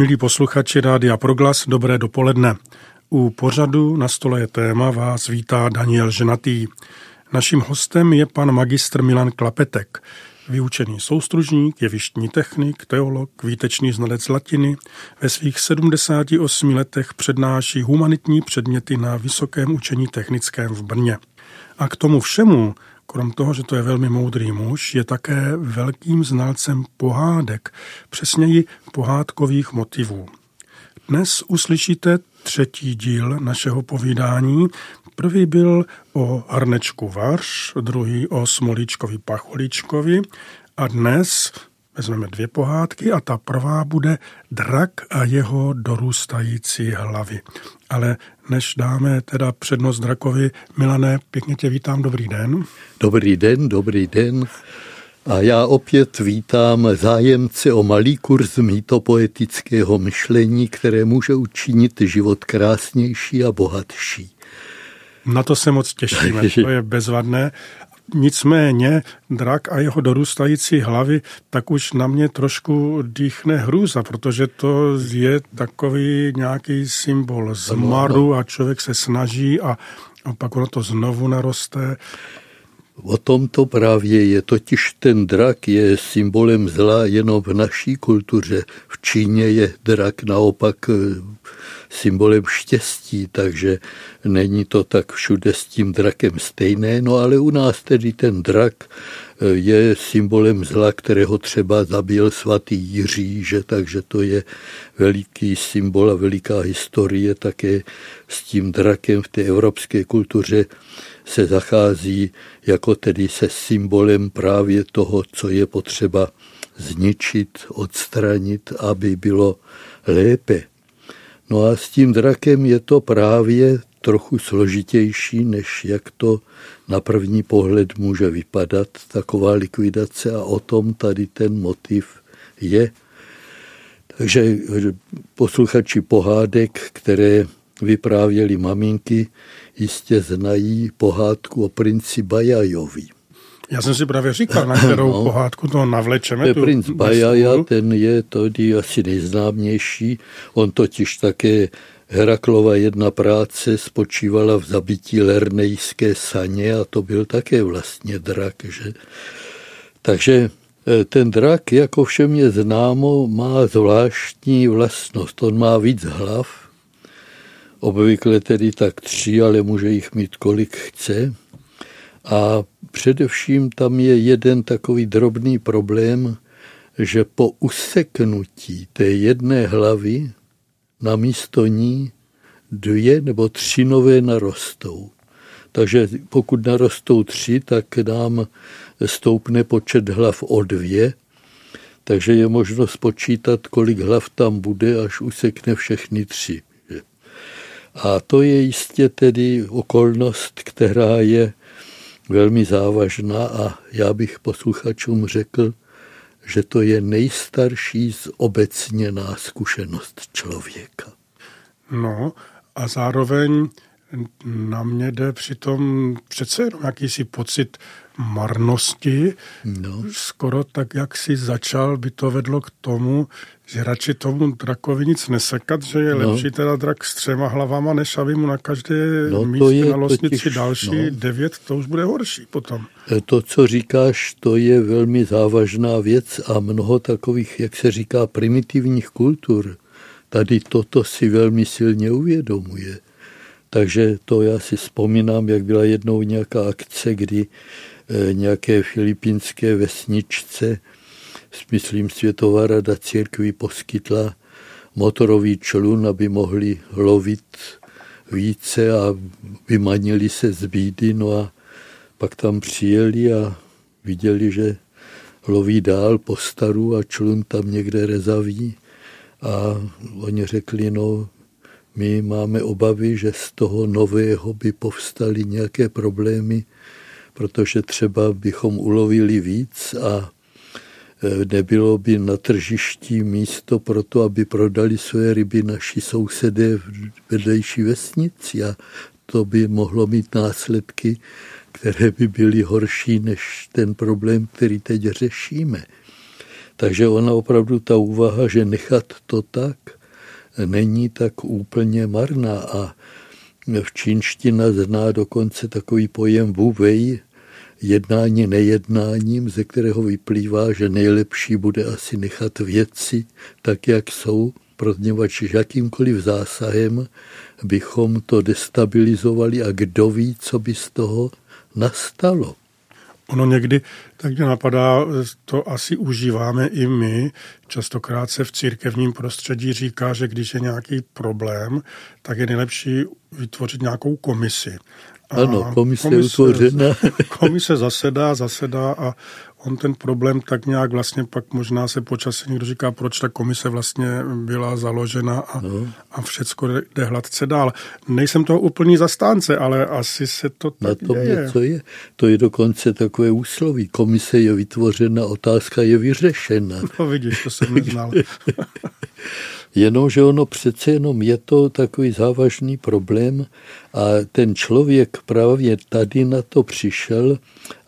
Milí posluchači Rádia Proglas, dobré dopoledne. U pořadu na stole je téma vás vítá Daniel Ženatý. Naším hostem je pan magistr Milan Klapetek, vyučený soustružník, jevištní technik, teolog, výtečný znalec latiny. Ve svých 78 letech přednáší humanitní předměty na Vysokém učení technickém v Brně. A k tomu všemu Krom toho, že to je velmi moudrý muž, je také velkým znalcem pohádek, přesněji pohádkových motivů. Dnes uslyšíte třetí díl našeho povídání. První byl o Arnečku Varš, druhý o Smolíčkovi Pacholíčkovi a dnes vezmeme dvě pohádky a ta prvá bude Drak a jeho dorůstající hlavy. Ale než dáme teda přednost drakovi, Milané, pěkně tě vítám, dobrý den. Dobrý den, dobrý den. A já opět vítám zájemce o malý kurz mýtopoetického myšlení, které může učinit život krásnější a bohatší. Na to se moc těšíme, to je bezvadné. Nicméně drak a jeho dorůstající hlavy, tak už na mě trošku dýchne hrůza, protože to je takový nějaký symbol zmaru a člověk se snaží a, a pak ono to znovu naroste. O tom to právě je. Totiž ten drak je symbolem zla jenom v naší kultuře. V Číně je drak naopak eh, symbolem štěstí, takže není to tak všude s tím drakem stejné, no ale u nás tedy ten drak eh, je symbolem zla, kterého třeba zabil svatý Jiří, že takže to je veliký symbol a veliká historie také s tím drakem v té evropské kultuře se zachází jako tedy se symbolem právě toho, co je potřeba zničit, odstranit, aby bylo lépe. No a s tím drakem je to právě trochu složitější, než jak to na první pohled může vypadat, taková likvidace a o tom tady ten motiv je. Takže posluchači pohádek, které vyprávěli maminky, jistě znají pohádku o princi Bajajovi. Já jsem si právě říkal, na kterou no, pohádku to navlečeme. To princ Bajaja, ten je tady asi nejznámější. On totiž také Heraklova jedna práce spočívala v zabití lernejské saně a to byl také vlastně drak. Že? Takže e, ten drak, jako všem je známo, má zvláštní vlastnost. On má víc hlav, obvykle tedy tak tři, ale může jich mít kolik chce. A především tam je jeden takový drobný problém, že po useknutí té jedné hlavy na místo ní dvě nebo tři nové narostou. Takže pokud narostou tři, tak nám stoupne počet hlav o dvě, takže je možno spočítat, kolik hlav tam bude, až usekne všechny tři. A to je jistě tedy okolnost, která je velmi závažná a já bych posluchačům řekl, že to je nejstarší zobecněná zkušenost člověka. No a zároveň na mě jde přitom přece jenom jakýsi pocit marnosti. No. Skoro tak, jak si začal, by to vedlo k tomu, že radši tomu drakovi nic nesekat, že je no. lepší teda drak s třema hlavama, než aby mu na každé no, místě na losnici totiž, další no. devět, to už bude horší potom. E, to, co říkáš, to je velmi závažná věc a mnoho takových, jak se říká, primitivních kultur tady toto si velmi silně uvědomuje. Takže to já si vzpomínám, jak byla jednou nějaká akce, kdy e, nějaké filipínské vesničce myslím, Světová rada církví poskytla motorový člun, aby mohli lovit více a vymanili se z bídy. No a pak tam přijeli a viděli, že loví dál po staru a člun tam někde rezaví. A oni řekli, no, my máme obavy, že z toho nového by povstaly nějaké problémy, protože třeba bychom ulovili víc a Eh, nebylo by na tržišti místo pro to, aby prodali své ryby naši sousedé v vedlejší vesnici a to by mohlo mít následky, které by byly horší než ten problém, který teď řešíme. Takže ona opravdu ta úvaha, že nechat to tak, není tak úplně marná a v čínština zná dokonce takový pojem vuvej, jednání nejednáním, ze kterého vyplývá, že nejlepší bude asi nechat věci tak, jak jsou, protože jakýmkoliv zásahem bychom to destabilizovali a kdo ví, co by z toho nastalo. Ono někdy tak mě napadá, to asi užíváme i my. Častokrát se v církevním prostředí říká, že když je nějaký problém, tak je nejlepší vytvořit nějakou komisi. Ano, komise, komise je utvořena. Komise zasedá, zasedá a on ten problém tak nějak vlastně pak možná se počasí někdo říká, proč ta komise vlastně byla založena a, no. a všecko jde hladce dál. Nejsem toho úplný zastánce, ale asi se to tak Na tom děje. něco je. To je dokonce takové úsloví. Komise je vytvořena, otázka je vyřešena. No vidíš, to jsem neznal. Jenomže ono přece jenom je to takový závažný problém a ten člověk právě tady na to přišel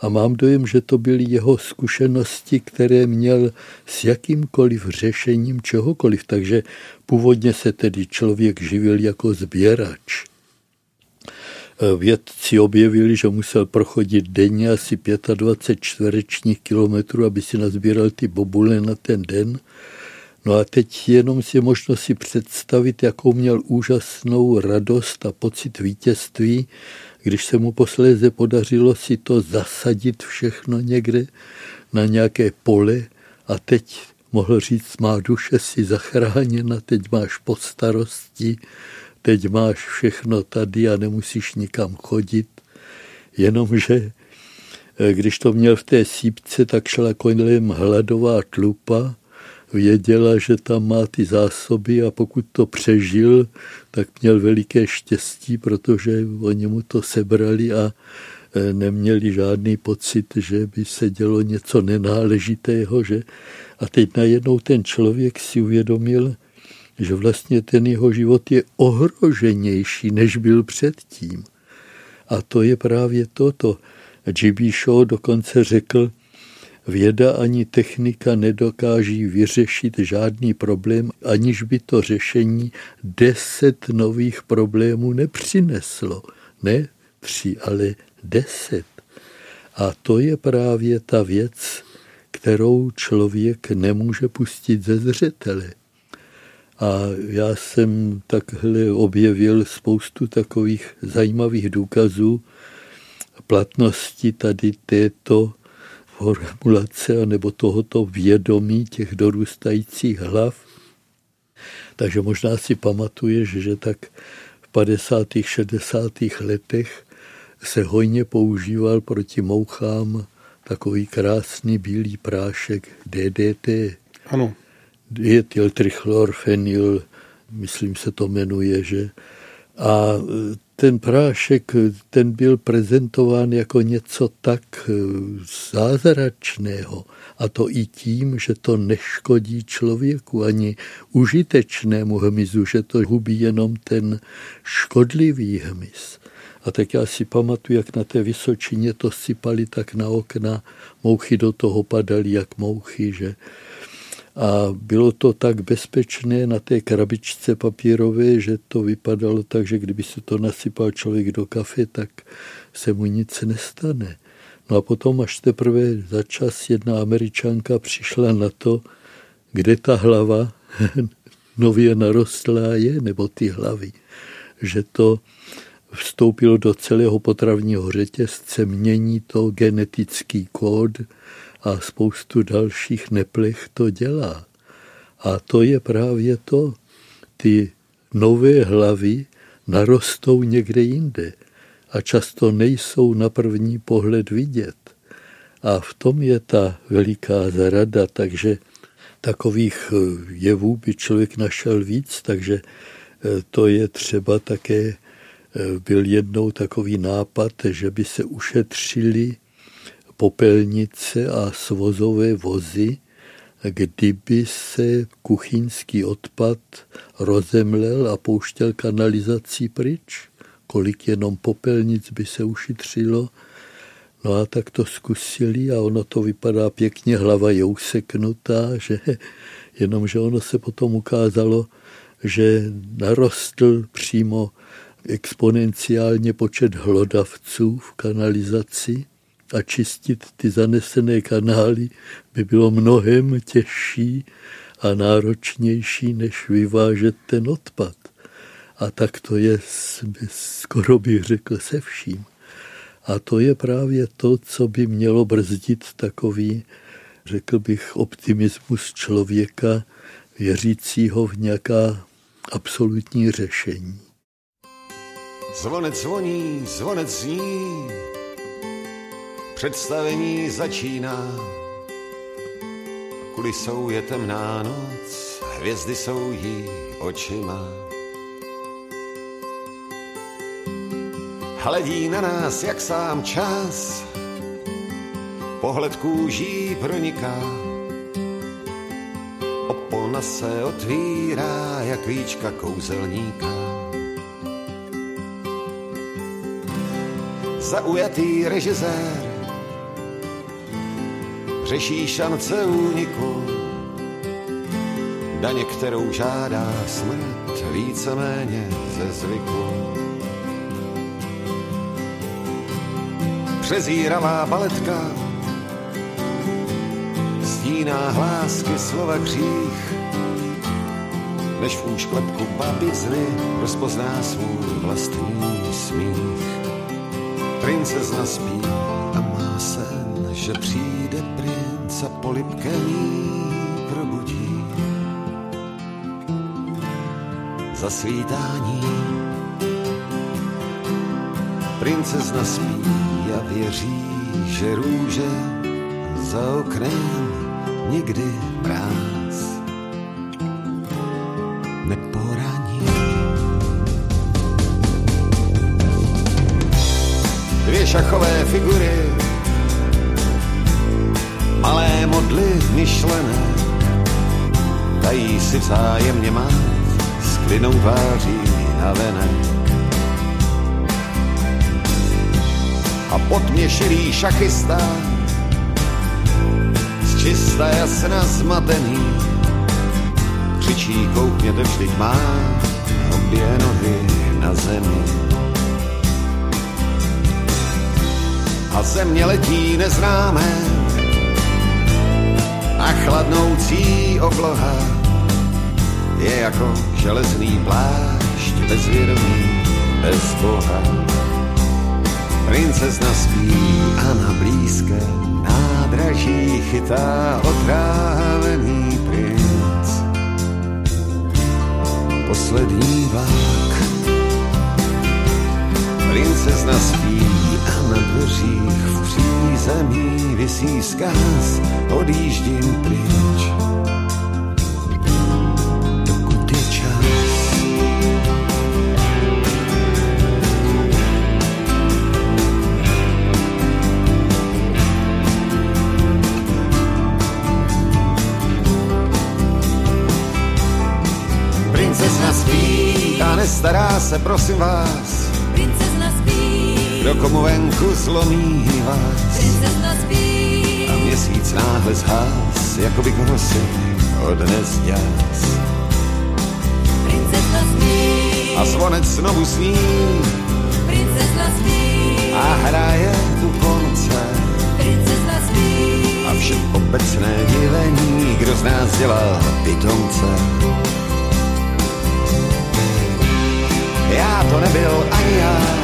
a mám dojem, že to byly jeho zkušenosti, které měl s jakýmkoliv řešením čehokoliv. Takže původně se tedy člověk živil jako sběrač. Vědci objevili, že musel prochodit denně asi 25 čtverečních kilometrů, aby si nazbíral ty bobule na ten den No a teď jenom si možno si představit, jakou měl úžasnou radost a pocit vítězství, když se mu posléze podařilo si to zasadit všechno někde na nějaké pole a teď mohl říct, má duše si zachráněna, teď máš postarosti, teď máš všechno tady a nemusíš nikam chodit. Jenomže eh, když to měl v té sípce, tak šla kolem hladová tlupa věděla, že tam má ty zásoby a pokud to přežil, tak měl veliké štěstí, protože oni mu to sebrali a e, neměli žádný pocit, že by se dělo něco nenáležitého. Že? A teď najednou ten člověk si uvědomil, že vlastně ten jeho život je ohroženější, než byl předtím. A to je právě toto. G.B. Shaw dokonce řekl, Věda ani technika nedokáží vyřešit žádný problém, aniž by to řešení deset nových problémů nepřineslo. Ne tři, ale deset. A to je právě ta věc, kterou člověk nemůže pustit ze zřetele. A já jsem takhle objevil spoustu takových zajímavých důkazů platnosti tady této formulace nebo tohoto vědomí těch dorůstajících hlav. Takže možná si pamatuješ, že tak v 50. 60. letech se hojně používal proti mouchám takový krásný bílý prášek DDT. Ano. Dietyltrichlorfenyl, myslím se to jmenuje, že? A ten prášek, ten byl prezentován jako něco tak eh, zázračného. A to i tím, že to neškodí člověku ani užitečnému hmyzu, že to hubí jenom ten škodlivý hmyz. A tak já si pamatuju, jak na té Vysočině to sypali tak na okna, mouchy do toho padaly jak mouchy, že a bylo to tak bezpečné na té krabičce papírové, že to vypadalo tak, že kdyby se to nasypal člověk do kafe, tak se mu nic nestane. No a potom až teprve za čas jedna američanka přišla na to, kde ta hlava nově narostlá je, nebo ty hlavy. Že to vstoupilo do celého potravního řetězce, mění to genetický kód, a spoustu dalších neplech to dělá. A to je právě to. Ty nové hlavy narostou někde jinde a často nejsou na první pohled vidět. A v tom je ta veliká zarada, takže takových eh, jevů by člověk našel víc, takže eh, to je třeba také, eh, byl jednou takový nápad, že by se ušetřili popelnice a svozové vozy, kdyby se kuchyňský odpad rozemlel a pouštěl kanalizací pryč, kolik jenom popelnic by se ušetřilo. No a tak to zkusili a ono to vypadá pěkně, hlava je useknutá, že jenomže ono se potom ukázalo, že narostl přímo exponenciálně počet hlodavců v kanalizaci a čistit ty zanesené kanály by bylo mnohem těžší a náročnější, než vyvážet ten odpad. A tak to je skoro bych řekl se vším. A to je právě to, co by mělo brzdit takový, řekl bych, optimismus člověka, věřícího v nějaká absolutní řešení. Zvonec zvoní, zvonec zní, představení začíná. Kulisou je temná noc, hvězdy jsou jí očima. Hledí na nás, jak sám čas, pohled kůží proniká. Opona se otvírá, jak víčka kouzelníka. Zaujatý režisér řeší šance úniku. Daně, kterou žádá smrt, víceméně ze zvyku. Přezíravá baletka stíná hlásky slova křích, než v úšklepku babizny rozpozná svůj vlastní smích. Princezna spí a má sen, že přijde a polipkení probudí. Zasvítání princezna spí a věří, že růže za oknem nikdy mráz neporaní. Dvě šachové figury, modly myšlené, tají si vzájemně mát s klinou na venek. A pod mě širý šachista, z čista jasna zmatený, křičí koukněte vždyť má obě nohy na zemi. A země letí neznámé a chladnoucí obloha je jako železný plášť bez vědomí, bez Boha. Princezna spí a na blízké nádraží chytá otrávený princ. Poslední vlak. Princezna spí na dveřích v přízemí visí vzkaz, odjíždím pryč. Dokud je čas. Princezna spí a nestará se, prosím vás, Princezna kdo komu venku zlomí vás. A měsíc náhle zhás, jako by koho si odnes děs. A zvonec znovu sní a hraje u konce. A vše obecné divení, kdo z nás dělá pitomce. Já to nebyl ani já,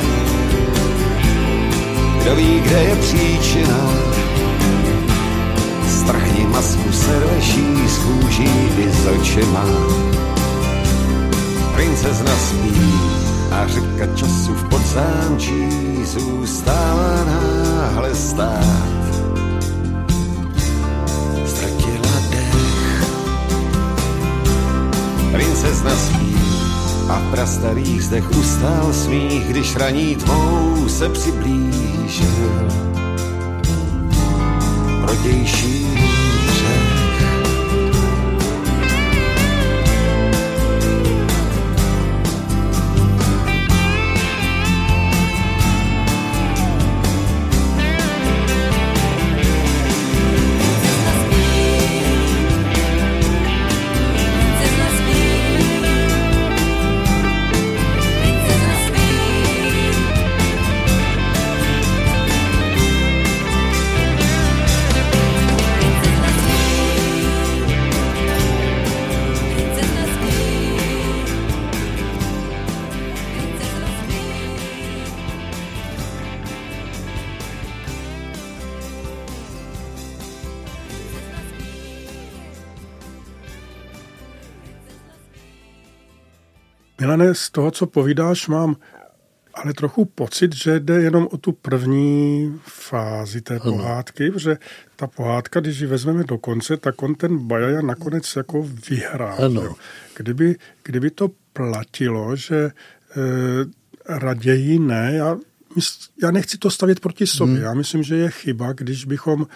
kdo ví, kde je příčina. Strhni masku se rveší z kůží i s očima. Princezna spí a řeka času v podzámčí zůstává náhle stát. Ztratila dech. Princezna spí a v prastarých zdech ustál smích, když raní tmou se přiblížil. Protější Milane, z toho, co povídáš, mám ale trochu pocit, že jde jenom o tu první fázi té Ano. pohádky, protože ta pohádka, když ji vezmeme do konce, tak on ten Bajaja nakonec jako vyhrál. Ano. jo. Kdyby, kdyby to platilo, že e, raději ne, já, já nechci to stavět proti sobě. Hmm. Já myslím, že je chyba, když bychom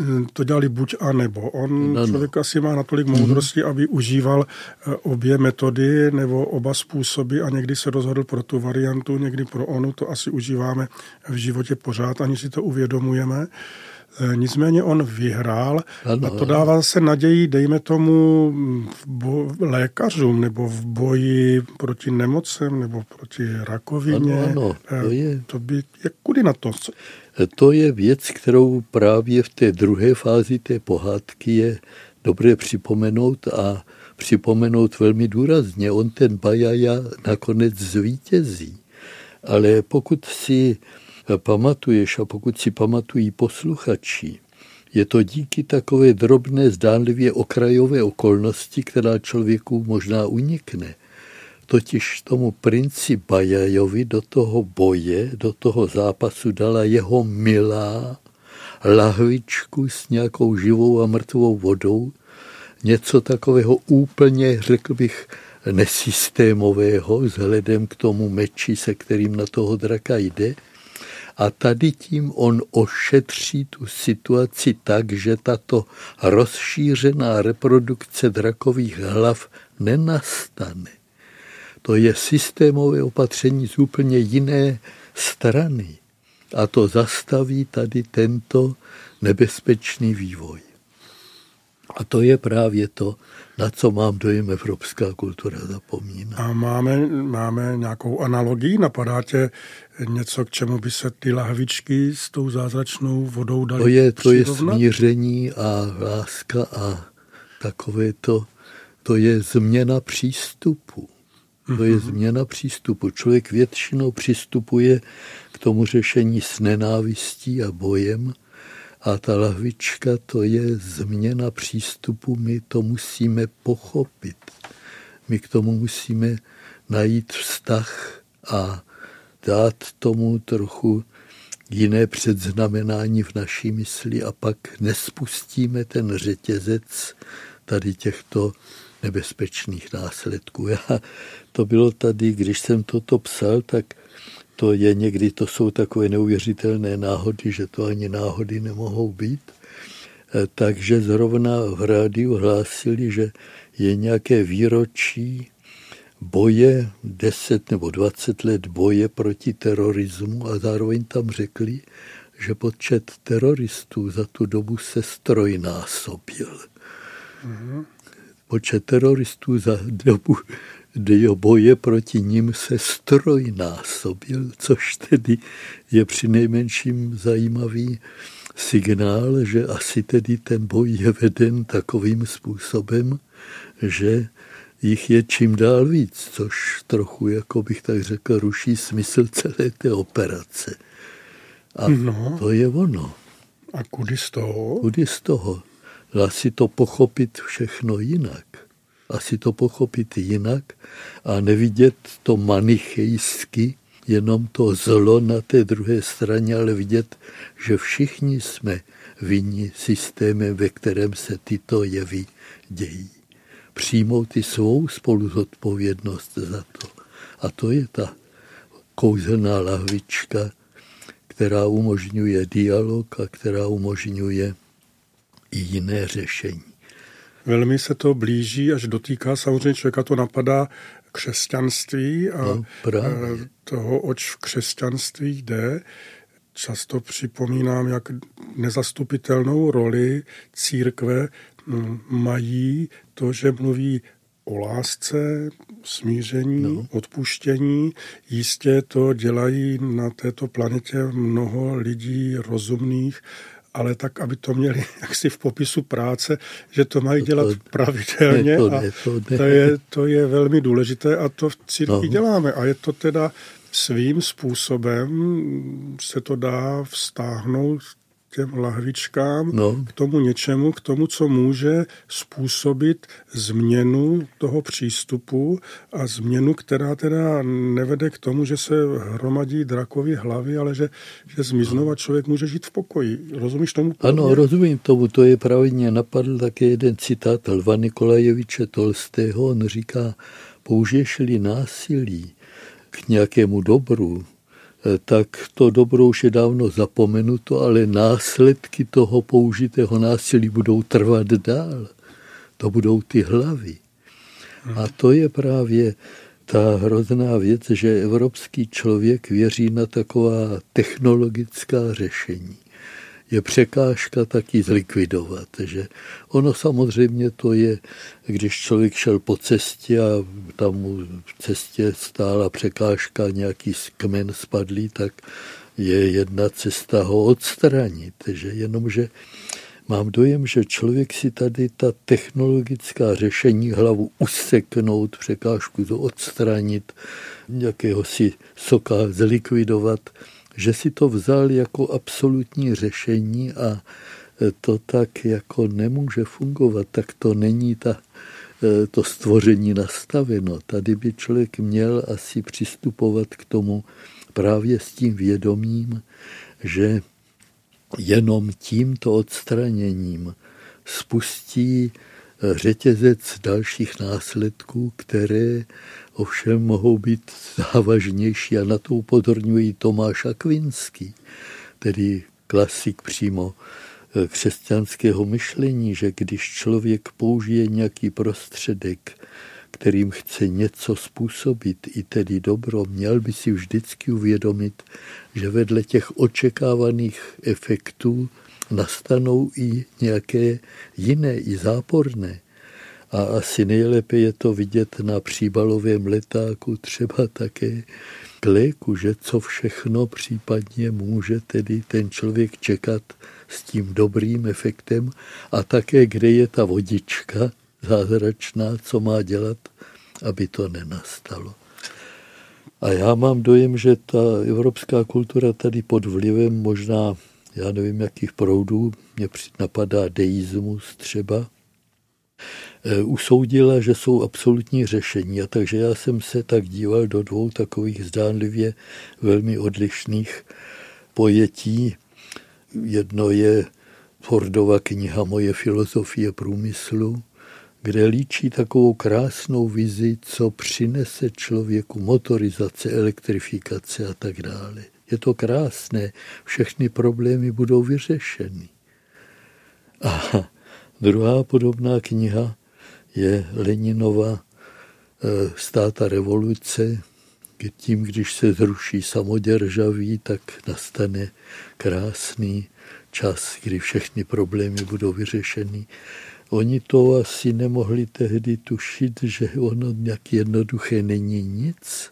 eh, to dělali buď a nebo. On, Ano. člověk asi má natolik moudrosti, aby užíval eh, obě metody nebo oba způsoby a někdy se rozhodl pro tu variantu, někdy pro onu. To asi užíváme v životě pořád, ani si to uvědomujeme. Eh, Nicméně on vyhrál Ano, a to dává zase naději, dejme tomu bo- lékařům nebo v boji proti nemocem nebo proti rakovině. Ano, ano, to Eh, je- To by, jak kudy na to? Co- To je věc, kterou právě v té druhé fázi té pohádky je dobré připomenout a připomenout velmi důrazně. On ten Bajaja nakonec zvítězí. Ale pokud si pamatuješ a pokud si pamatují posluchači, je to díky takové drobné, zdánlivě okrajové okolnosti, která člověku možná unikne. Totiž tomu princi Bajajovi do toho boje, do toho zápasu dala jeho milá lahvičku s nějakou živou a mrtvou vodou, něco takového úplně, řekl bych, nesystémového vzhledem k tomu meči, se kterým na toho draka jde. A tady tím on ošetří tu situaci tak, že tato rozšířená reprodukce drakových hlav nenastane. To je systémové opatření z úplně jiné strany. A to zastaví tady tento nebezpečný vývoj. A to je právě to, na co mám dojem evropská kultura zapomíná. A máme, máme nějakou analogii? Napadá tě něco, k čemu by se ty lahvičky s tou zázračnou vodou daly To je, to je smíření a láska a takové to, to je změna přístupu. To je změna přístupu. Člověk většinou přistupuje k tomu řešení s nenávistí a bojem a ta lahvička to je změna přístupu. My to musíme pochopit. My k tomu musíme najít vztah a dát tomu trochu jiné předznamenání v naší mysli a pak nespustíme ten řetězec tady těchto nebezpečných následků. Já, to bylo tady, když jsem toto psal, tak to je někdy, to jsou takové neuvěřitelné náhody, že to ani náhody nemohou být. Eh, Takže zrovna v rádiu hlásili, že je nějaké výročí boje, 10 nebo 20 let boje proti terorismu a zároveň tam řekli, že počet teroristů za tu dobu se strojnásobil. Počet teroristů za dobu jeho boje proti ním se strojnásobil, což tedy je při nejmenším zajímavý signál, že asi tedy ten boj je veden takovým způsobem, že jich je čím dál víc, což trochu, jako bych tak řekl, ruší smysl celé té operace. A No. to je ono. A kudy z toho? Kudy z toho? Asi to pochopit všechno jinak. Asi to pochopit jinak a nevidět to manichejsky, jenom to zlo na té druhé straně, ale vidět, že všichni jsme vinni systémem, ve kterém se tyto jevy dějí. Přijmout i svou spoluzodpovědnost za to. A to je ta kouzelná lahvička, která umožňuje dialog a která umožňuje i jiné řešení. Velmi se to blíží, až dotýká, samozřejmě člověka to napadá křesťanství a No, právě. eh, toho, oč v křesťanství jde. Často připomínám, jak nezastupitelnou roli církve mm, mají to, že mluví o lásce, smíření, no. odpuštění. Jistě to dělají na této planetě mnoho lidí rozumných, ale tak, aby to měli jaksi v popisu práce, že to mají dělat pravidelně. ne, to a ne, to ne. to, je, to je velmi důležité a to v církvi No. děláme. A je to teda svým způsobem se to dá vztáhnout těm lahvičkám, No. k tomu něčemu, k tomu, co může způsobit změnu toho přístupu a změnu, která teda nevede k tomu, že se hromadí drakovi hlavy, ale že, že zmiznou a člověk může žít v pokoji. Rozumíš tomu? Ano, rozumím tomu, to je právě mě napadl také jeden citát Lva Nikolajeviče Tolstého, on říká, použiješ-li násilí k nějakému dobru, tak to dobro už je dávno zapomenuto, ale následky toho použitého násilí budou trvat dál. To budou ty hlavy. A to je právě ta hrozná věc, že evropský člověk věří na taková technologická řešení. Je překážka taky zlikvidovat. Že ono samozřejmě to je, když člověk šel po cestě a tam mu v cestě stála překážka, nějaký kmen spadlý, tak je jedna cesta ho odstranit. Že jenomže Mám dojem, že člověk si tady ta technologická řešení hlavu useknout, překážku to odstranit, nějakého si soka zlikvidovat, že si to vzal jako absolutní řešení a to tak jako nemůže fungovat, tak to není ta, to stvoření nastaveno. Tady by člověk měl asi přistupovat k tomu právě s tím vědomím, že jenom tímto odstraněním spustí řetězec dalších následků, které ovšem mohou být závažnější a na to upozorňují Tomáš Akvinský, tedy klasik přímo křesťanského myšlení, že když člověk použije nějaký prostředek, kterým chce něco způsobit, i tedy dobro, měl by si vždycky uvědomit, že vedle těch očekávaných efektů nastanou i nějaké jiné, i záporné. A asi nejlépe je to vidět na příbalovém letáku, třeba také k léku, že co všechno případně může tedy ten člověk čekat s tím dobrým efektem a také kde je ta vodička, zázračná, co má dělat, aby to nenastalo. A já mám dojem, že ta evropská kultura tady pod vlivem možná, já nevím, jakých proudů, mě napadá deismus třeba, usoudila, že jsou absolutní řešení. A takže já jsem se tak díval do dvou takových zdánlivě velmi odlišných pojetí. Jedno je Fordova kniha Moje filozofie průmyslu, kde líčí takovou krásnou vizi, co přinese člověku motorizace, elektrifikace a tak dále. Je to krásné, všechny problémy budou vyřešeny. A druhá podobná kniha je Leninova Státa revoluce, tím, když se zruší samoděržaví, tak nastane krásný čas, kdy všechny problémy budou vyřešeny. Oni to asi nemohli tehdy tušit, že ono nějak jednoduché není nic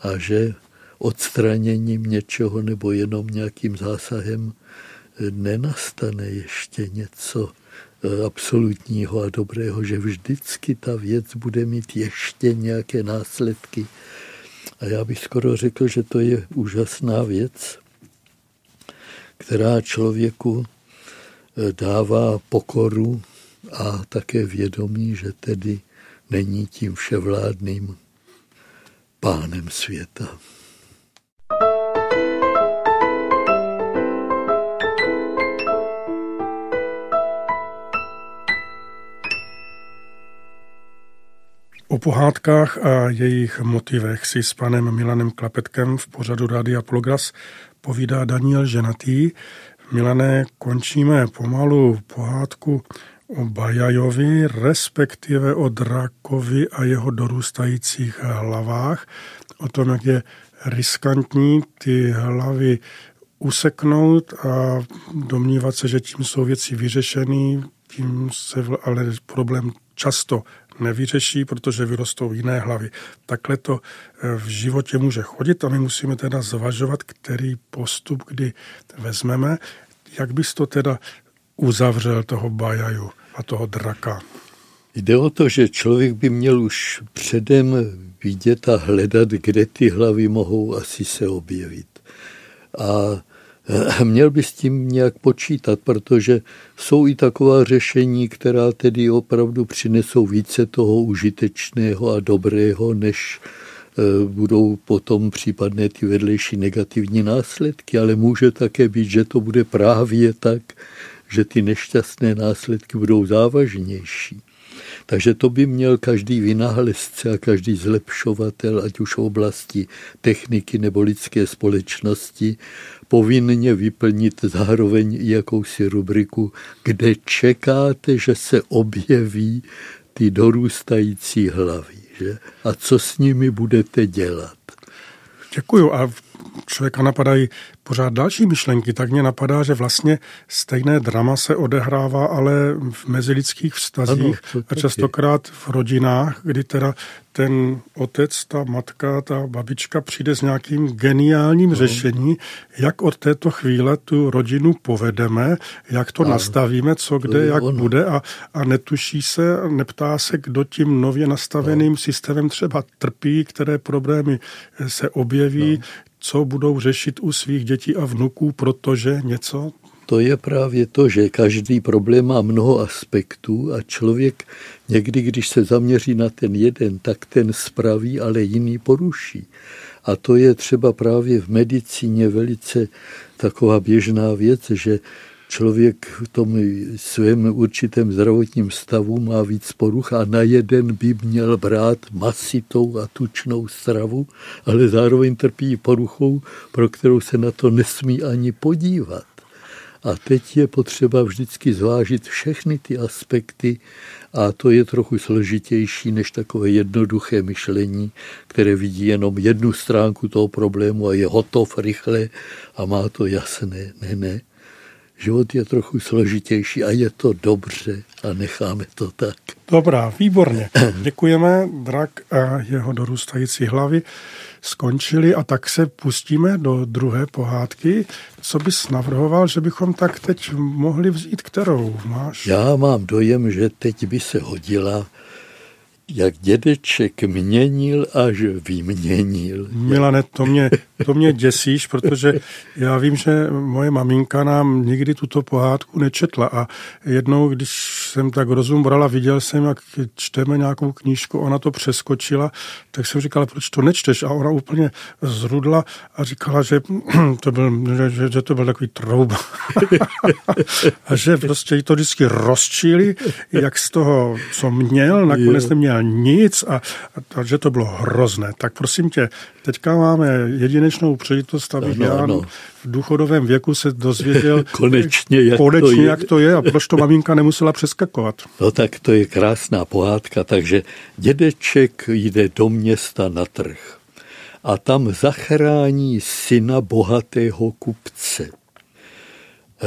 a že odstraněním něčeho nebo jenom nějakým zásahem nenastane ještě něco absolutního a dobrého, že vždycky ta věc bude mít ještě nějaké následky. A já bych skoro řekl, že to je úžasná věc, která člověku dává pokoru a také vědomí, že tedy není tím vševládným pánem světa. O pohádkách a jejich motivech si s panem Milanem Klapetkem v pořadu Rádia Progras povídá Daniel Ženatý. Milané, končíme pomalu pohádku o Bajajovi, respektive o drakovi a jeho dorůstajících hlavách, o tom, jak je riskantní ty hlavy useknout a domnívat se, že tím jsou věci vyřešené, tím se ale problém často nevyřeší, protože vyrostou jiné hlavy. Takhle to v životě může chodit a my musíme teda zvažovat, který postup, kdy vezmeme. Jak bys to teda uzavřel toho Bajaju a toho draka? Jde o to, že člověk by měl už předem vidět a hledat, kde ty hlavy mohou asi se objevit. A měl by s tím nějak počítat, protože jsou i taková řešení, která tedy opravdu přinesou více toho užitečného a dobrého, než eh, budou potom případné ty vedlejší negativní následky, ale může také být, že to bude právě tak, že ty nešťastné následky budou závažnější. Takže to by měl každý vynálezce a každý zlepšovatel, ať už v oblasti techniky nebo lidské společnosti, povinně vyplnit zároveň jakousi rubriku, kde čekáte, že se objeví ty dorůstající hlavy. Že? A co s nimi budete dělat? Děkuju a člověka napadají pořád další myšlenky, tak mě napadá, že vlastně stejné drama se odehrává, ale v mezilidských vztazích Ano, a častokrát v rodinách, kdy teda ten otec, ta matka, ta babička přijde s nějakým geniálním no. řešením, jak od této chvíle tu rodinu povedeme, jak to ano. nastavíme, co kde, jak ono. bude a, a netuší se, neptá se, kdo tím nově nastaveným no. systémem třeba trpí, které problémy se objeví, no. Co budou řešit u svých dětí a vnuků, protože něco To je právě to, že každý problém má mnoho aspektů a člověk někdy, když se zaměří na ten jeden, tak ten spraví, ale jiný poruší. A to je třeba právě v medicíně velice taková běžná věc, že člověk v tom svém určitém zdravotním stavu má víc poruch a na jeden by měl brát masitou a tučnou stravu, ale zároveň trpí poruchou, pro kterou se na to nesmí ani podívat. A teď je potřeba vždycky zvážit všechny ty aspekty a to je trochu složitější než takové jednoduché myšlení, které vidí jenom jednu stránku toho problému a je hotov rychle a má to jasné. Ne, ne. Život je trochu složitější a je to dobře a necháme to tak. Dobrá, výborně. Děkujeme. Drak a jeho dorůstající hlavy skončili a tak se pustíme do druhé pohádky. Co bys navrhoval, že bychom tak teď mohli vzít kterou? Máš? Já mám dojem, že teď by se hodila, jak dědeček měnil až vyměnil. Milane, to mě, to mě děsíš, protože já vím, že moje maminka nám nikdy tuto pohádku nečetla a jednou, když jsem tak rozum brala, viděl jsem, jak čteme nějakou knížku, ona to přeskočila, tak jsem říkal, proč to nečteš? A ona úplně zrudla a říkala, že to byl, že, že to byl takový troub. a že prostě jí to vždycky rozčili, jak z toho, co měl, nakonec neměl nic a, a, a že to bylo hrozné. Tak prosím tě, teďka máme jedinečnou příležitost, abych Ano, já ano. v důchodovém věku se dozvěděl Konečně, jak konečně, to je. jak to je a proč to maminka nemusela přeskakovat. No tak to je krásná pohádka, takže dědeček jde do města na trh a tam zachrání syna bohatého kupce.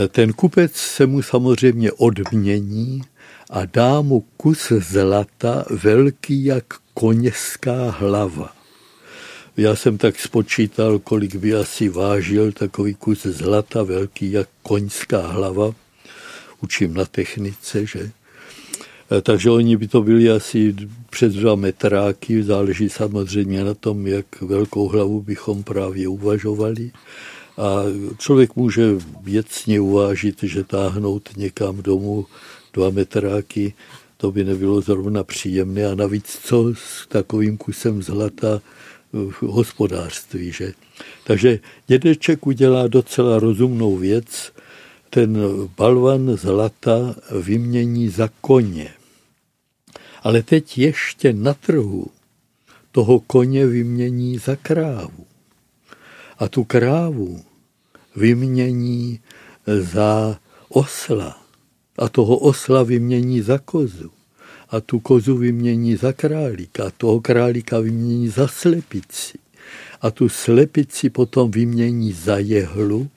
E, Ten kupec se mu samozřejmě odmění a dá mu kus zlata velký jak koněská hlava. Já jsem tak spočítal, kolik by asi vážil takový kus zlata velký jak koňská hlava. Učím na technice, že? E, Takže oni by to byli asi přes dva metráky, záleží samozřejmě na tom, jak velkou hlavu bychom právě uvažovali. A člověk může věcně uvážit, že táhnout někam domů dva metráky, to by nebylo zrovna příjemné. A navíc co s takovým kusem zlata v hospodářství, že? Takže dědeček udělá docela rozumnou věc, ten balvan zlata vymění za koně. Ale teď ještě na trhu toho koně vymění za krávu. A tu krávu vymění za osla. A toho osla vymění za kozu. A tu kozu vymění za králíka. A toho králíka vymění za slepici. A tu slepici potom vymění za jehlu.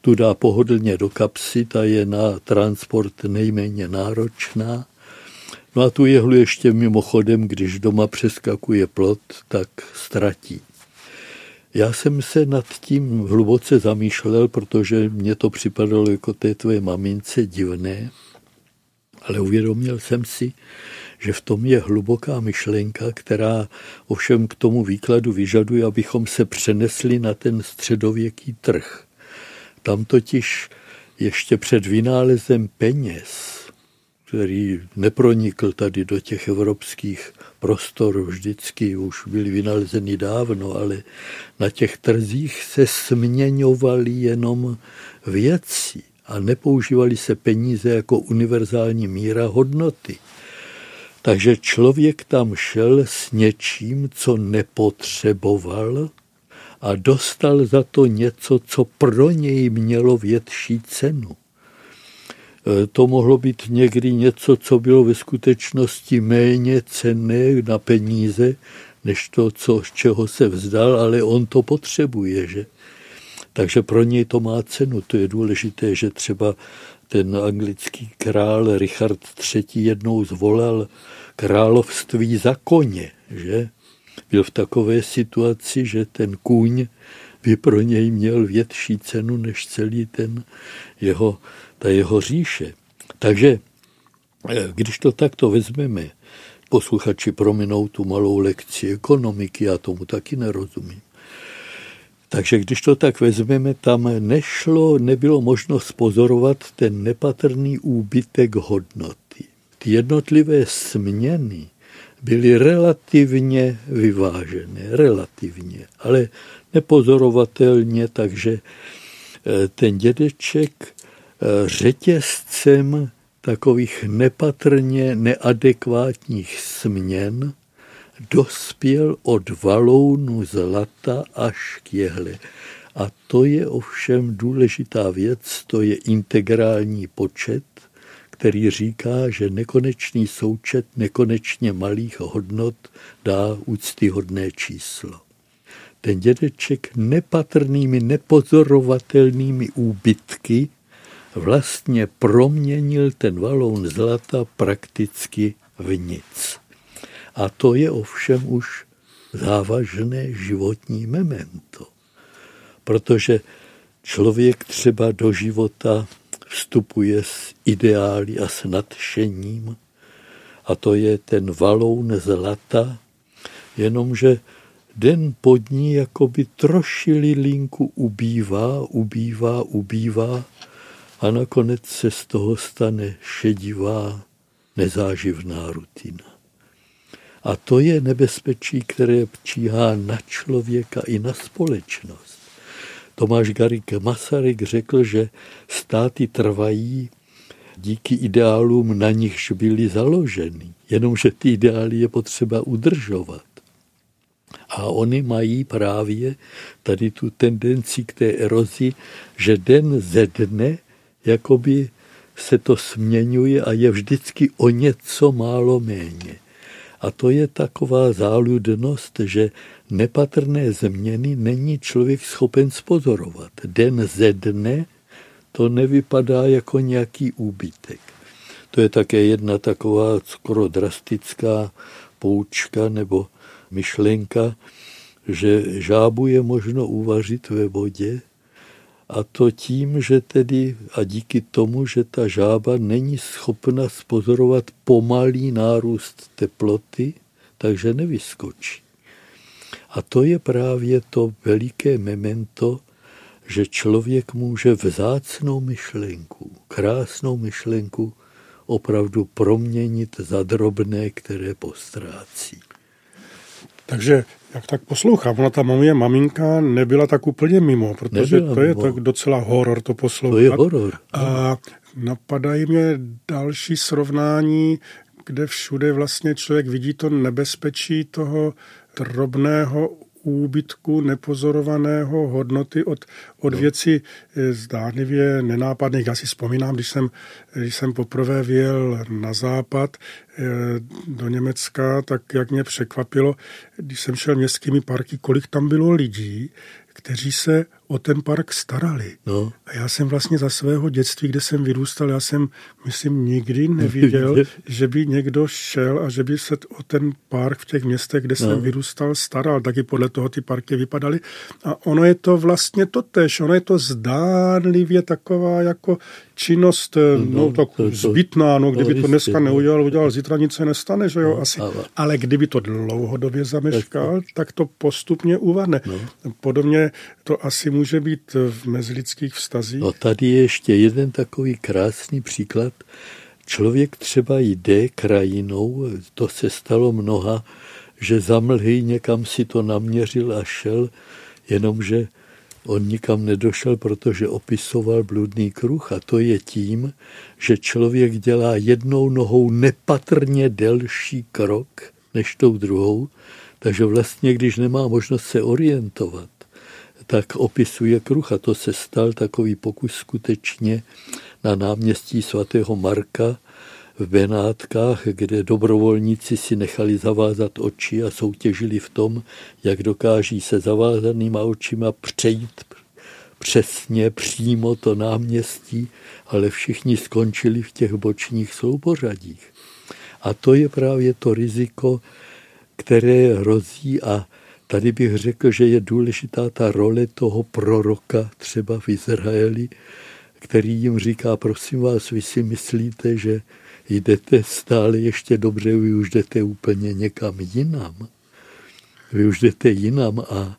Tu dá pohodlně do kapsy, ta je na transport nejméně náročná. No a tu jehlu ještě mimochodem, když doma přeskakuje plot, tak ztratí. Já jsem se nad tím hluboce zamýšlel, protože mně to připadalo jako té tvoje mamince divné, ale uvědomil jsem si, že v tom je hluboká myšlenka, která ovšem k tomu výkladu vyžaduje, abychom se přenesli na ten středověký trh. Tam totiž ještě před vynálezem peněz, který nepronikl tady do těch evropských prostor vždycky, už byly vynalezeny dávno, ale na těch trzích se směňovaly jenom věci a nepoužívaly se peníze jako univerzální míra hodnoty. Takže člověk tam šel s něčím, co nepotřeboval a dostal za to něco, co pro něj mělo větší cenu. E, to mohlo být někdy něco, co bylo ve skutečnosti méně cenné na peníze, než to, co, z čeho se vzdal, ale on to potřebuje, že? Takže pro něj to má cenu. To je důležité, že třeba ten anglický král Richard III. jednou zvolal království za koně, že? Byl v takové situaci, že ten kůň by pro něj měl větší cenu než celý ten jeho, ta jeho říše. Takže eh, když to takto vezmeme, posluchači prominou tu malou lekci ekonomiky, já tomu taky nerozumím. Takže když to tak vezmeme, tam nešlo, nebylo možno spozorovat ten nepatrný úbytek hodnoty. Ty jednotlivé směny byly relativně vyvážené, relativně, ale nepozorovatelně, takže eh, ten dědeček eh, řetězcem takových nepatrně neadekvátních směn dospěl od valounu zlata až k jehle. A to je ovšem důležitá věc, to je integrální počet, který říká, že nekonečný součet nekonečně malých hodnot dá úctyhodné číslo. Ten dědeček nepatrnými, nepozorovatelnými úbytky vlastně proměnil ten valoun zlata prakticky v nic. A to je ovšem už závažné životní memento. Protože člověk třeba do života vstupuje s ideály a s nadšením a to je ten valoun zlata, jenomže den pod ní jakoby trošili linku ubývá, ubývá, ubývá a nakonec se z toho stane šedivá, nezáživná rutina. A to je nebezpečí, které číhá na člověka i na společnost. Tomáš Garik Masaryk řekl, že státy trvají díky ideálům, na nichž byly založeny. Jenomže ty ideály je potřeba udržovat. A oni mají právě tady tu tendenci k té erozi, že den ze dne jakoby se to směňuje a je vždycky o něco málo méně. A to je taková záludnost, že nepatrné změny není člověk schopen spozorovat. Den ze dne to nevypadá jako nějaký úbytek. To je také jedna taková skoro drastická poučka nebo myšlenka, že žábu je možno uvařit ve vodě, a to tím, že tedy a díky tomu, že ta žába není schopna spozorovat pomalý nárůst teploty, takže nevyskočí. A to je právě to veliké memento, že člověk může vzácnou myšlenku, krásnou myšlenku opravdu proměnit za drobné, které postrácí. Takže jak tak poslouchám, ona ta moje maminka nebyla tak úplně mimo, protože Nebyla to je mimo. tak docela horor to poslouchat. To je horor. A napadají mě další srovnání, kde všude vlastně člověk vidí to nebezpečí toho drobného úbytku nepozorovaného hodnoty od, od věcí eh, zdánlivě nenápadných. Já si vzpomínám, když jsem, když jsem poprvé vyjel na západ eh, do Německa, tak jak mě překvapilo, když jsem šel městskými parky, kolik tam bylo lidí, kteří se o ten park starali. No. A já jsem vlastně za svého dětství, kde jsem vyrůstal, já jsem, myslím, nikdy neviděl, že by někdo šel a že by se o ten park v těch městech, kde jsem No. vyrůstal, staral. Taky podle toho ty parky vypadaly. A ono je to vlastně to tež. Ono je to zdánlivě taková jako činnost, no, no tak to- to- zbytná, no, kdyby no, to dneska no. neudělal, udělal zítra nic se nestane, že jo, asi. ale- Ale kdyby to dlouhodobě zameškal, tak to postupně uvadne. Podobně podobně to asi může být v mezilidských vztazích. No tady je ještě jeden takový krásný příklad. Člověk třeba jde krajinou, to se stalo mnoha, že zamlhy někam si to naměřil a šel, jenomže on nikam nedošel, protože opisoval bludný kruh a to je tím, že člověk dělá jednou nohou nepatrně delší krok než tou druhou, takže vlastně, když nemá možnost se orientovat, tak opisuje kruh a to se stal takový pokus skutečně na náměstí svatého Marka v Benátkách, kde dobrovolníci si nechali zavázat oči a soutěžili v tom, jak dokáží se zavázanýma očima přejít přesně přímo to náměstí, ale všichni skončili v těch bočních soupořadích. A to je právě to riziko, které hrozí a tady bych řekl, že je důležitá ta role toho proroka třeba v Izraeli, který jim říká, prosím vás, vy si myslíte, že jdete stále ještě dobře, vy už jdete úplně někam jinam. Vy už jdete jinam a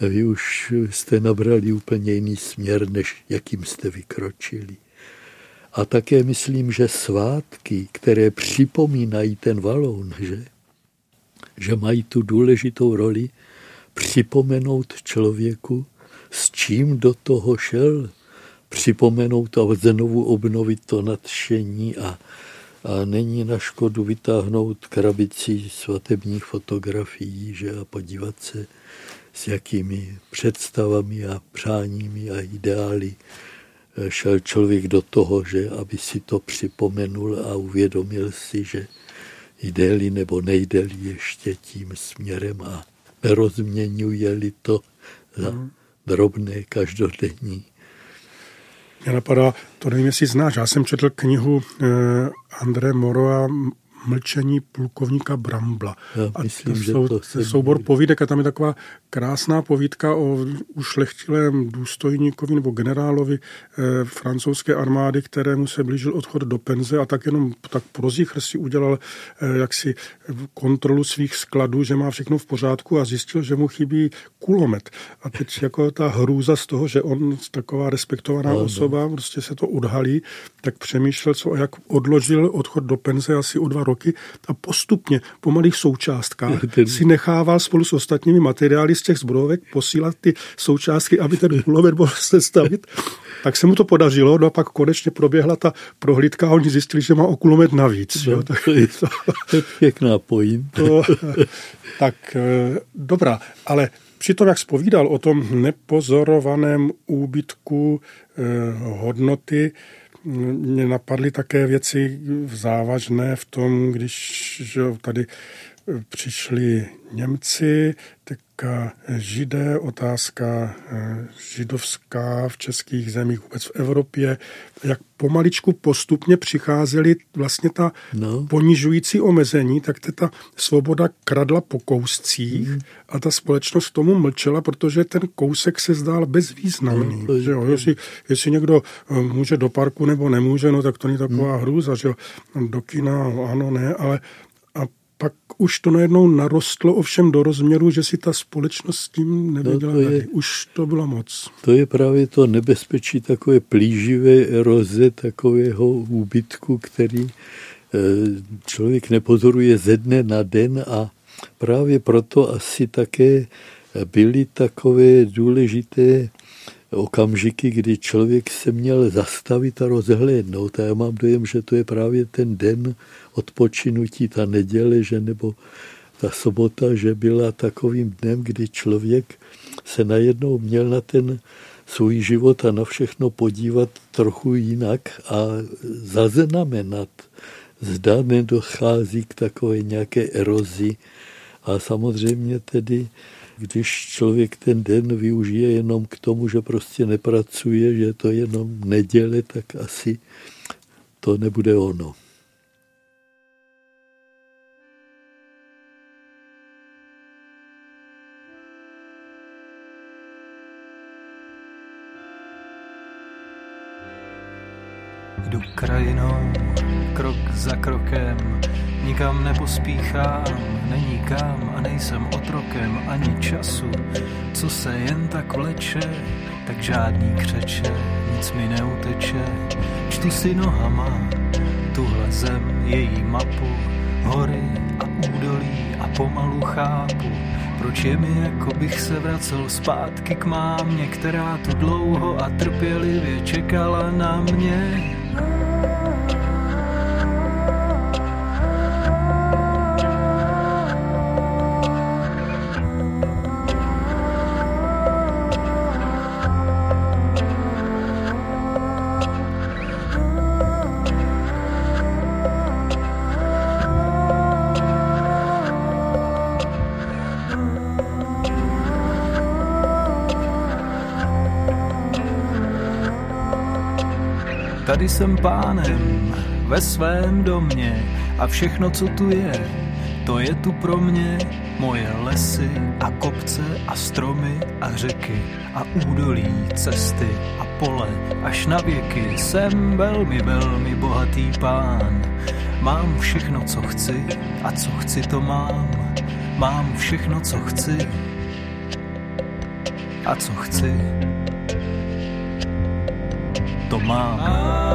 vy už jste nabrali úplně jiný směr, než jakým jste vykročili. A také myslím, že svátky, které připomínají ten valon, že, že mají tu důležitou roli připomenout člověku, s čím do toho šel, připomenout a znovu obnovit to nadšení a, a není na škodu vytáhnout krabici svatebních fotografií že, a podívat se, s jakými představami a přáními a ideály eh, šel člověk do toho, že aby si to připomenul a uvědomil si, že jde-li nebo nejde-li ještě tím směrem a nerozměňuje-li to za Mhm. drobné každodenní. Mě napadá, to nevím, jestli znáš, já jsem četl knihu eh, André Moroa Mlčení plukovníka Brambla. Já a myslím, to že jsou, to jsem- soubor povídek a tam je taková krásná povídka o ušlechtilém důstojníkovi nebo generálovi eh, francouzské armády, kterému se blížil odchod do penze a tak jenom tak prozíchr si udělal eh, jaksi kontrolu svých skladů, že má všechno v pořádku a zjistil, že mu chybí kulomet. A teď jako ta hrůza z toho, že on taková respektovaná Ano. osoba, prostě se to odhalí, tak přemýšlel, co a jak odložil odchod do penze asi o dva roky a postupně po malých součástkách Ten- si nechával spolu s ostatními materiály z těch zbrojovek posílat ty součástky, aby ten kulomet mohl sestavit. Tak se mu to podařilo, no a pak konečně proběhla ta prohlídka a oni zjistili, že má o kulomet navíc. No, jo, tak to, je, to je pěkná pointa. to, tak eh, dobrá, ale přitom, jak spovídal o tom nepozorovaném úbytku eh, hodnoty, m, mě napadly také věci závažné v tom, když že tady přišli Němci, tak židé, otázka eh, židovská v českých zemích, vůbec v Evropě, jak pomaličku postupně přicházely vlastně ta No. ponižující omezení, tak ta svoboda kradla po kouscích Mhm. a ta společnost tomu mlčela, protože ten kousek se zdál bezvýznamný. Je- že jo? Jestli, jestli někdo eh, může do parku nebo nemůže, no tak to není taková Mhm. hrůza, že jo? do kina, ano, ne, ale pak už to najednou narostlo ovšem do rozměru, že si ta společnost s tím nevěděla No, to je-. Už to bylo moc. To je právě to nebezpečí takové plíživé eroze takového úbytku, který eh, člověk nepozoruje ze dne na den a právě proto asi také byly takové důležité okamžiky, kdy člověk se měl zastavit a rozhlédnout. A já mám dojem, že to je právě ten den odpočinutí, ta neděle, že nebo ta sobota, že byla takovým dnem, kdy člověk se najednou měl na ten svůj život a na všechno podívat trochu jinak a zaznamenat. Zda nedochází k takové nějaké erozi. A samozřejmě tedy, když člověk ten den využije jenom k tomu, že prostě nepracuje, že to jenom neděle, tak asi to nebude ono. Jdu krajinou, krok za krokem, nikam nepospíchám, není kam a nejsem otrokem ani času. co se jen tak vleče, tak žádný křeče, nic mi neuteče. Čtu si nohama tuhle zem, její mapu, hory a údolí a pomalu chápu, proč je mi, jako bych se vracel zpátky k mámě, která tu dlouho a trpělivě čekala na mě. Tady jsem pánem ve svém domě a všechno, co tu je, to je tu pro mě. Moje lesy a kopce a stromy a řeky a údolí, cesty a pole až na věky. Jsem velmi, velmi bohatý pán. Mám všechno, co chci a co chci, to mám. Mám všechno, co chci a co chci, to mám.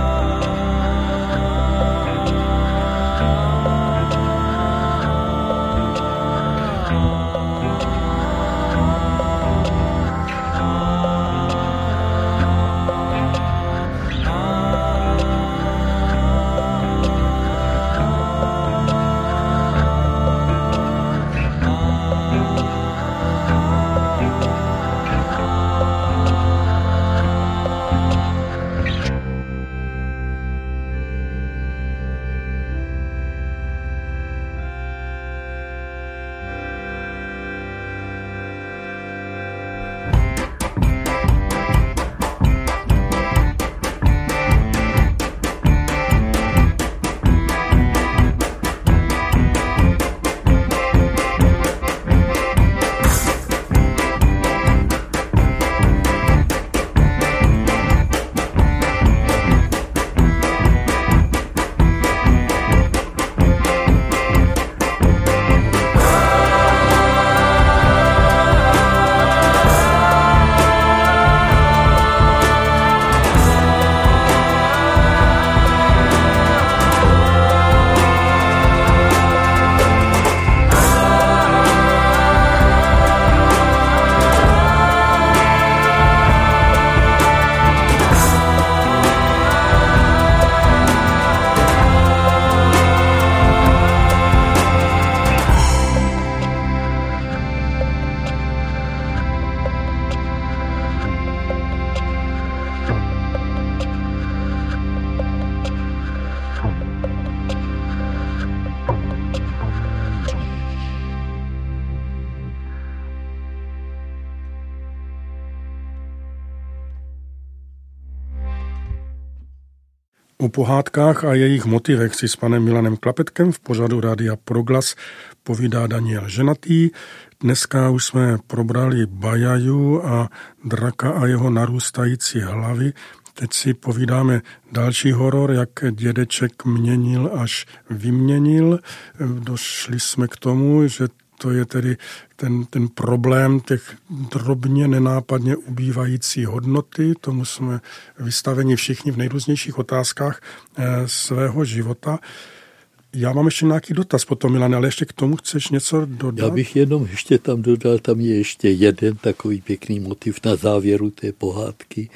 O pohádkách a jejich motivech si s panem Milanem Klapetkem v pořadu Rádia Proglas povídá Daniel Ženatý. Dneska už jsme probrali Bajaju a draka a jeho narůstající hlavy. Teď si povídáme další horor, jak dědeček měnil až vyměnil. Došli jsme k tomu, že to je tedy ten, ten problém těch drobně nenápadně ubývající hodnoty. Tomu jsme vystaveni všichni v nejrůznějších otázkách eh, svého života. Já mám ještě nějaký dotaz potom, Milan, ale ještě k tomu chceš něco dodat? Já bych jenom ještě tam dodal, tam je ještě jeden takový pěkný motiv na závěru té pohádky.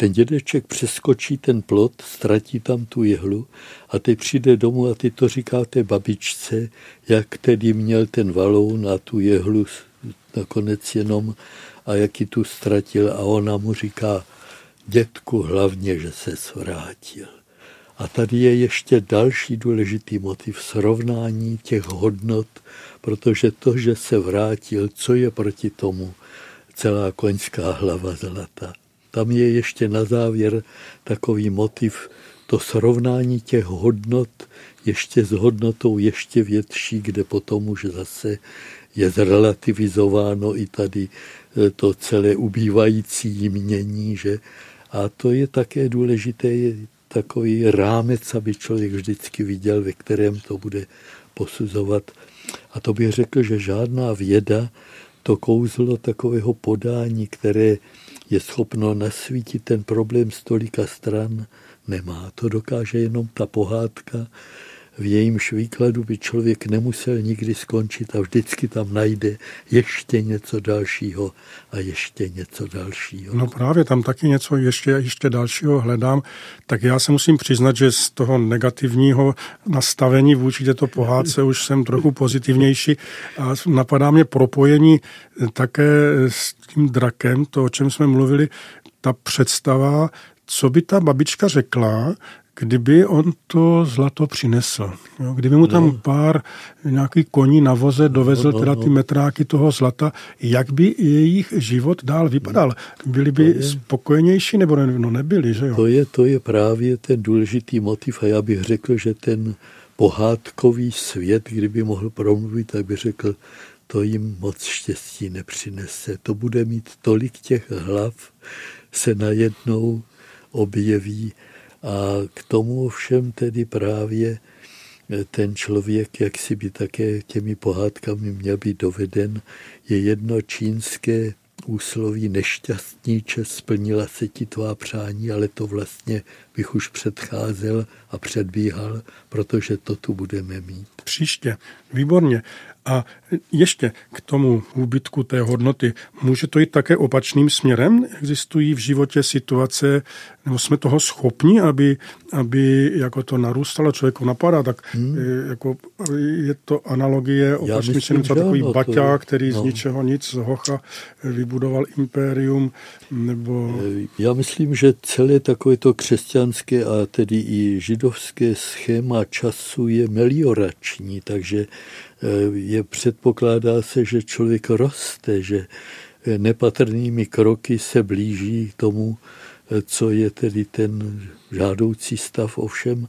Ten dědeček přeskočí ten plot, ztratí tam tu jehlu a teď přijde domů a ty to říká té babičce, jak tedy měl ten valoun a tu jehlu nakonec jenom a jak ji tu ztratil a ona mu říká, dětku hlavně, že se svrátil. A tady je ještě další důležitý motiv srovnání těch hodnot, protože to, že se vrátil, co je proti tomu, celá koňská hlava zlata. Tam je ještě na závěr takový motiv, to srovnání těch hodnot ještě s hodnotou ještě větší, kde potom už zase je zrelativizováno i tady e, to celé ubývající jmění, že a to je také důležité, je takový rámec, aby člověk vždycky viděl, ve kterém to bude posuzovat. A to bych řekl, že žádná věda to kouzlo takového podání, které je schopno nasvítit ten problém z tolika stran, nemá. To dokáže jenom ta pohádka, v jejímž výkladu by člověk nemusel nikdy skončit a vždycky tam najde ještě něco dalšího a ještě něco dalšího. No právě tam taky něco ještě, ještě dalšího hledám, tak já se musím přiznat, že z toho negativního nastavení vůči této pohádce už jsem trochu pozitivnější a napadá mě propojení také s tím drakem, to, o čem jsme mluvili, ta představa, co by ta babička řekla, kdyby on to zlato přinesl. Jo, kdyby mu tam no. pár nějaký koní na voze dovezl no, no, teda ty metráky toho zlata, jak by jejich život dál vypadal? Byli by je, spokojenější nebo ne, no nebyli, že jo? To je, to je právě ten důležitý motiv a já bych řekl, že ten pohádkový svět, kdyby mohl promluvit, tak by řekl, to jim moc štěstí nepřinese. To bude mít tolik těch hlav, se najednou objeví a k tomu všem tedy právě ten člověk, jak si by také těmi pohádkami měl být doveden, je jedno čínské úsloví nešťastníče, splnila se ti tvá přání, ale to vlastně bych už předcházel a předbíhal, protože to tu budeme mít. Příště, výborně. A ještě k tomu úbytku té hodnoty, může to jít také opačným směrem? Existují v životě situace, nebo jsme toho schopni, aby, aby jako to narůstalo, člověku napadá, tak hmm. jako je to analogie opačným směrem, co takový ano, baťa, který no. z ničeho nic z hocha vybudoval impérium, nebo... Já myslím, že celé takové to křesťanské a tedy i židovské schéma času je meliorační, takže Eh, je předpokládá se, že člověk roste, že eh, nepatrnými kroky se blíží tomu, eh, co je tedy ten žádoucí stav. Ovšem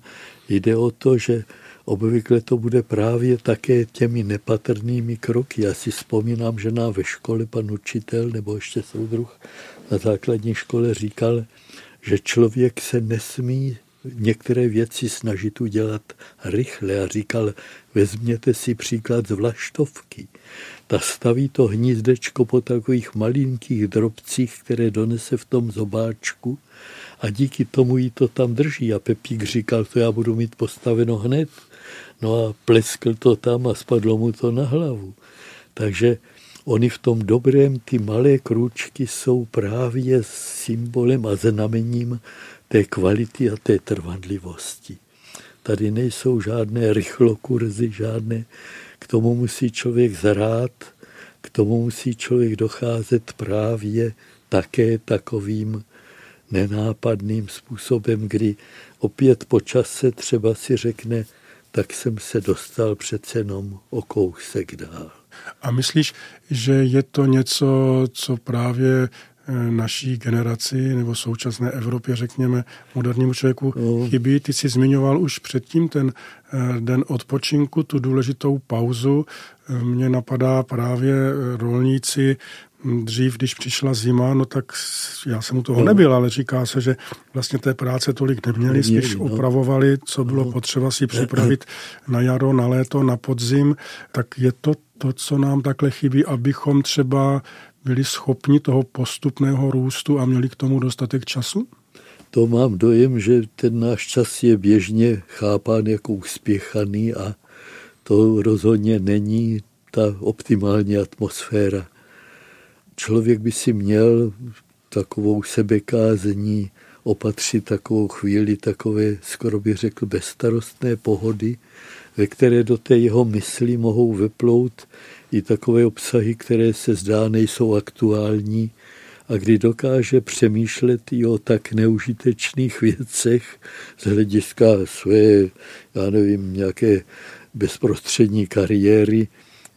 jde o to, že obvykle to bude právě také těmi nepatrnými kroky. Já si vzpomínám, že nám ve škole pan učitel nebo ještě soudruh na základní škole říkal, že člověk se nesmí některé věci snažit udělat rychle a říkal, vezměte si příklad z vlaštovky. Ta staví to hnízdečko po takových malinkých drobcích, které donese v tom zobáčku a díky tomu jí to tam drží. A Pepík říkal, to já budu mít postaveno hned. No a pleskl to tam a spadlo mu to na hlavu. Takže oni v tom dobrém, ty malé krůčky jsou právě symbolem a znamením té kvality a té trvanlivosti. Tady nejsou žádné rychlokurzy, žádné. K tomu musí člověk zrát, k tomu musí člověk docházet právě také takovým nenápadným způsobem, kdy opět po čase třeba si řekne, tak jsem se dostal přece jenom o kousek dál. A myslíš, že je to něco, co právě naší generaci nebo současné Evropě, řekněme, modernímu člověku no. chybí. Ty jsi zmiňoval už předtím ten eh, den odpočinku, tu důležitou pauzu. Eh, mně napadá právě rolníci, hm, dřív, když přišla zima, no tak já jsem u toho no. nebyl, ale říká se, že vlastně té práce tolik neměli, neměli spíš no. opravovali, co bylo no. potřeba si připravit na jaro, na léto, na podzim, tak je to to, co nám takhle chybí, abychom třeba byli schopni toho postupného růstu a měli k tomu dostatek času? To mám dojem, že ten náš čas je běžně chápán jako uspěchaný a to rozhodně není ta optimální atmosféra. Člověk by si měl takovou sebekázení opatřit takovou chvíli takové, skoro bych řekl, bezstarostné pohody, ve které do té jeho mysli mohou vyplout i takové obsahy, které se zdá nejsou aktuální a kdy dokáže přemýšlet i o tak neužitečných věcech z hlediska své, já nevím, nějaké bezprostřední kariéry,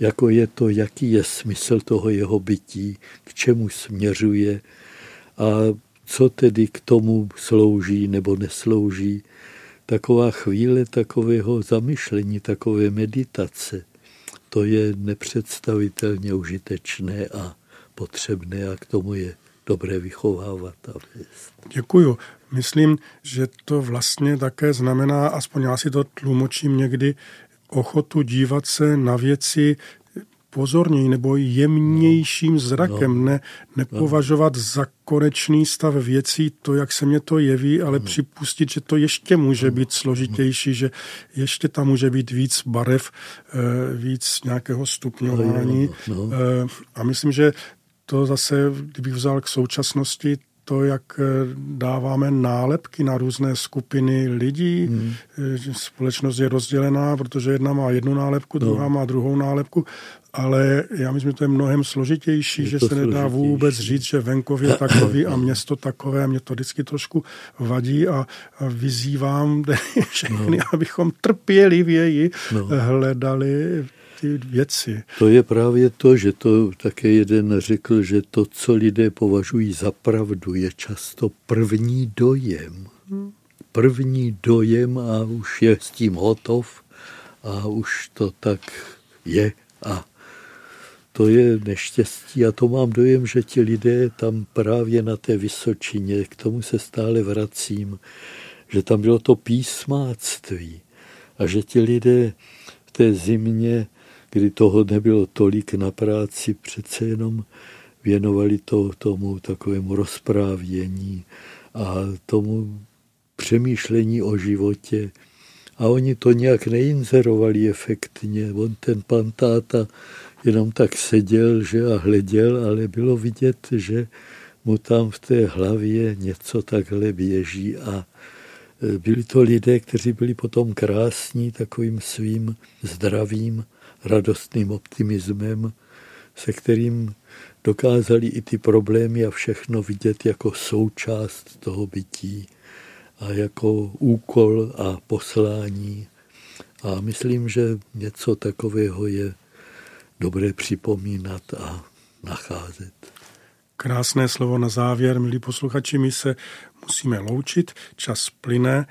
jako je to, jaký je smysl toho jeho bytí, k čemu směřuje a co tedy k tomu slouží nebo neslouží. Taková chvíle takového zamyšlení, takové meditace – to je nepředstavitelně užitečné a potřebné a k tomu je dobré vychovávat a vést. Děkuju. Myslím, že to vlastně také znamená, aspoň já si to tlumočím někdy, ochotu dívat se na věci pozorněji nebo jemnějším zrakem, ne, nepovažovat za konečný stav věcí to, jak se mě to jeví, ale připustit, že to ještě může být složitější, že ještě tam může být víc barev, eh, víc nějakého stupňování. No, no. Eh, A myslím, že to zase, kdybych vzal k současnosti, to, jak eh, dáváme nálepky na různé skupiny lidí. Hmm. Společnost je rozdělená, protože jedna má jednu nálepku, druhá má druhou nálepku, ale já myslím, že to je mnohem složitější, Je že se nedá složitější. vůbec říct, že venkov je takový a město takové. Mě to vždycky trošku vadí a, a vyzývám všechny, no. abychom trpělivěji No. hledali ty věci. To je právě to, že to také jeden řekl, že to, co lidé považují za pravdu, je často první dojem. První dojem a už je s tím hotov a už to tak je a to je neštěstí a to mám dojem, že ti lidé tam právě na té Vysočině, k tomu se stále vracím, že tam bylo to písmáctví a že ti lidé v té zimě, kdy toho nebylo tolik na práci, přece jenom věnovali to tomu takovému rozprávění a tomu přemýšlení o životě. A oni to nějak neinzerovali efektně. On ten pan táta jenom tak seděl že a hleděl, ale bylo vidět, že mu tam v té hlavě něco takhle běží a e, byli to lidé, kteří byli potom krásní takovým svým zdravým, radostným optimismem, se kterým dokázali i ty problémy a všechno vidět jako součást toho bytí a jako úkol a poslání. A myslím, že něco takového je dobré připomínat a nacházet. Krásné slovo na závěr, milí posluchači, my se musíme loučit, čas plyne.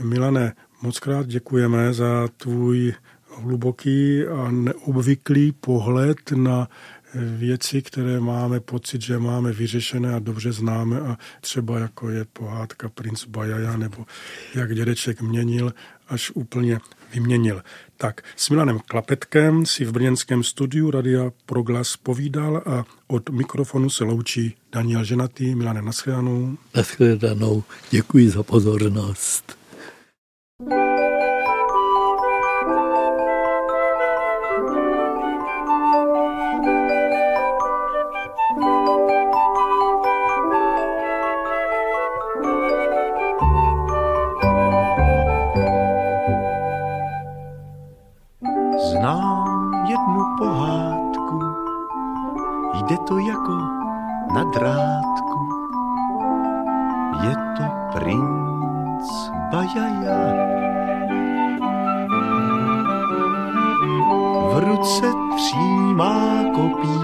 Milane, moc krát děkujeme za tvůj hluboký a neobvyklý pohled na věci, které máme pocit, že máme vyřešené a dobře známe a třeba jako je pohádka Princ Bajaja nebo jak dědeček měnil, až úplně vyměnil. Tak s Milanem Klapetkem si v brněnském studiu Radia Proglas povídal a od mikrofonu se loučí Daniel Ženatý. Milane, naschledanou. Naschledanou. Děkuji za pozornost. Jde to jako na drátku. Je to princ Bajaja. V ruce třímá kopí,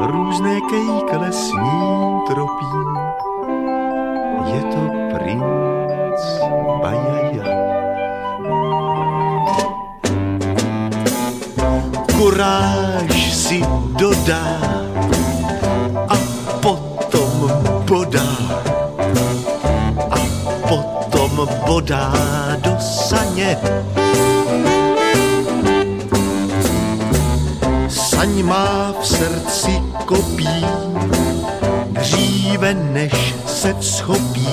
různé kejkle s ním tropí. Je to princ Bajaja. Kuráž si dodá a potom bodá a potom bodá do saně. Saň má v srdci kopí, dříve než se vzchopí,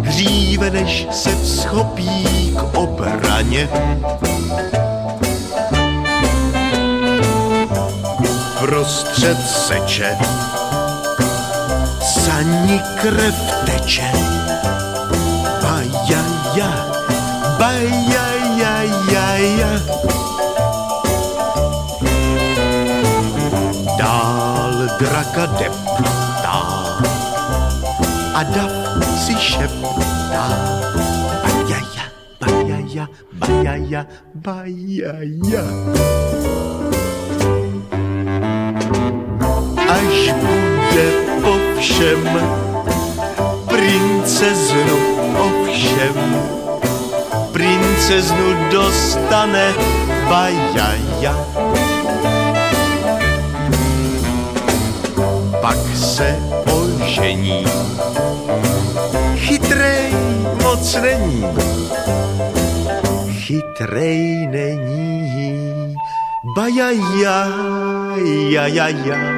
dříve než se vzchopí k obraně. Prostřed seče. Sani krev teče. Bajaja, bajajajaja. Dál draka deptá a dav si šeptá. Bajaja, bajaja, bajaja, bajaja. Všem princeznu ovšem. Princeznu dostane bajaja. Pak se ožení. Chytrej moc není. Chytrej není. Baja ja, ja, ja, ja.